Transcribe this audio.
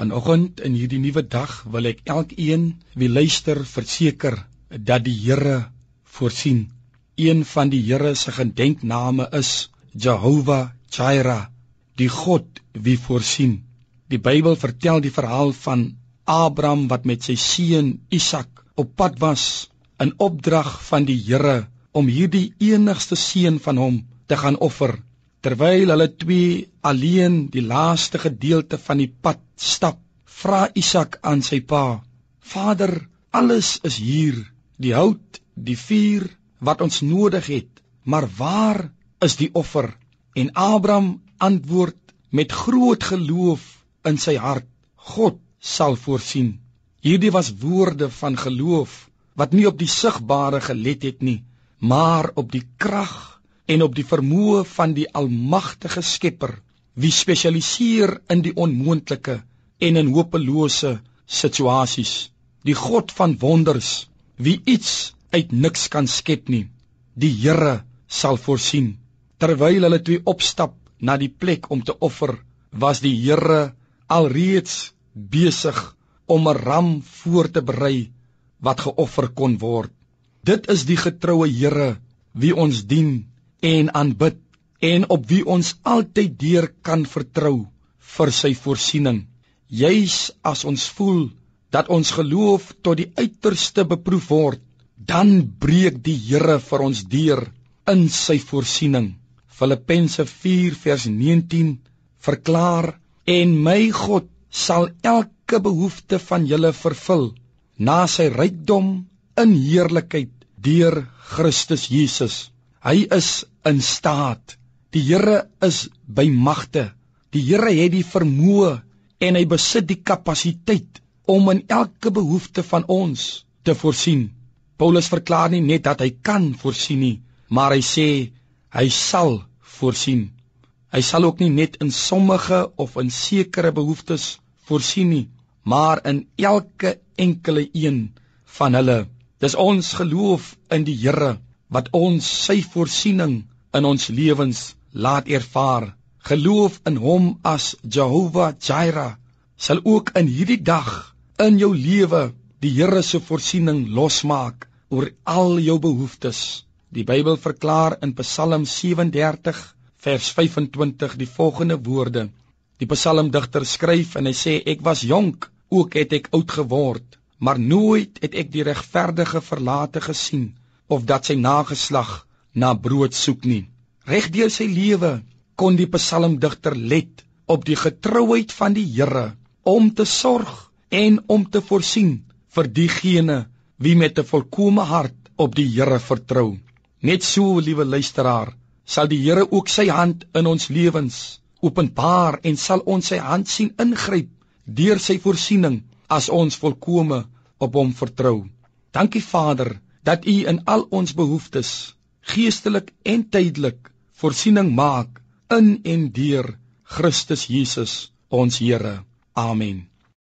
Vanoggend in hierdie nuwe dag wil ek elkeen wie luister verseker dat die Here voorsien. Een van die Here se gedenkname is Jehovah Jireh, die God wie voorsien. Die Bybel vertel die verhaal van Abraham wat met sy seun Isak op pad was in opdrag van die Here om hierdie enigste seun van hom te gaan offer Terwyl hulle twee alleen die laaste gedeelte van die pad stap, vra Isak aan sy pa: "Vader, alles is hier, die hout, die vuur wat ons nodig het, maar waar is die offer?" En Abraham antwoord met groot geloof in sy hart: "God sal voorsien." Hierdie was woorde van geloof wat nie op die sigbare gelet het nie, maar op die krag en op die vermoë van die almagtige Skepper wie spesialiseer in die onmoontlike en in hopelose situasies. Die God van wonders wie iets uit niks kan skep nie die Here sal voorsien. Terwyl hulle twee opstap na die plek om te offer was die Here alreeds besig om 'n ram voor te berei wat geoffer kon word. Dit is die getroue Here wie ons dien en aanbid en op wie ons altyd deur kan vertrou vir sy voorsiening. Juis as ons voel dat ons geloof tot die uiterste beproef word, dan breek die Here vir ons deur in sy voorsiening. Filippense 4 vers 19 verklaar en my God sal elke behoefte van julle vervul na sy rykdom in heerlikheid deur Christus Jesus. Hy is in staat. Die Here is by magte. Die Here het die vermoë en hy besit die kapasiteit om in elke behoefte van ons te voorsien. Paulus verklaar nie net dat hy kan voorsien nie, maar hy sê hy sal voorsien. Hy sal ook nie net in sommige of in sekere behoeftes voorsien nie, maar in elke enkele een van hulle. Dis ons geloof in die Here wat ons sy voorsiening in ons lewens laat ervaar. Geloof in hom as Jehovah Jireh sal ook in hierdie dag in jou lewe die Here se voorsiening losmaak oor al jou behoeftes. Die Bybel verklaar in Psalm 37 vers 25 die volgende woorde. Die psalmdigter skryf en hy sê ek was jonk, ook het ek oud geword, maar nooit het ek die regverdige verlate gesien of dat sy nageslag na brood soek nie. Regdeur sy lewe kon die psalmdigter let op die getrouheid van die Here om te sorg en om te voorsien vir diegene wie met 'n volkomme hart op die Here vertrou. Net so, liewe luisteraar, sal die Here ook sy hand in ons lewens openbaar en sal ons sy hand sien ingryp deur sy voorsiening as ons volkome op hom vertrou. Dankie Vader dat U in al ons behoeftes geestelik en tydelik voorsiening maak in en deur Christus Jesus ons Here. Amen.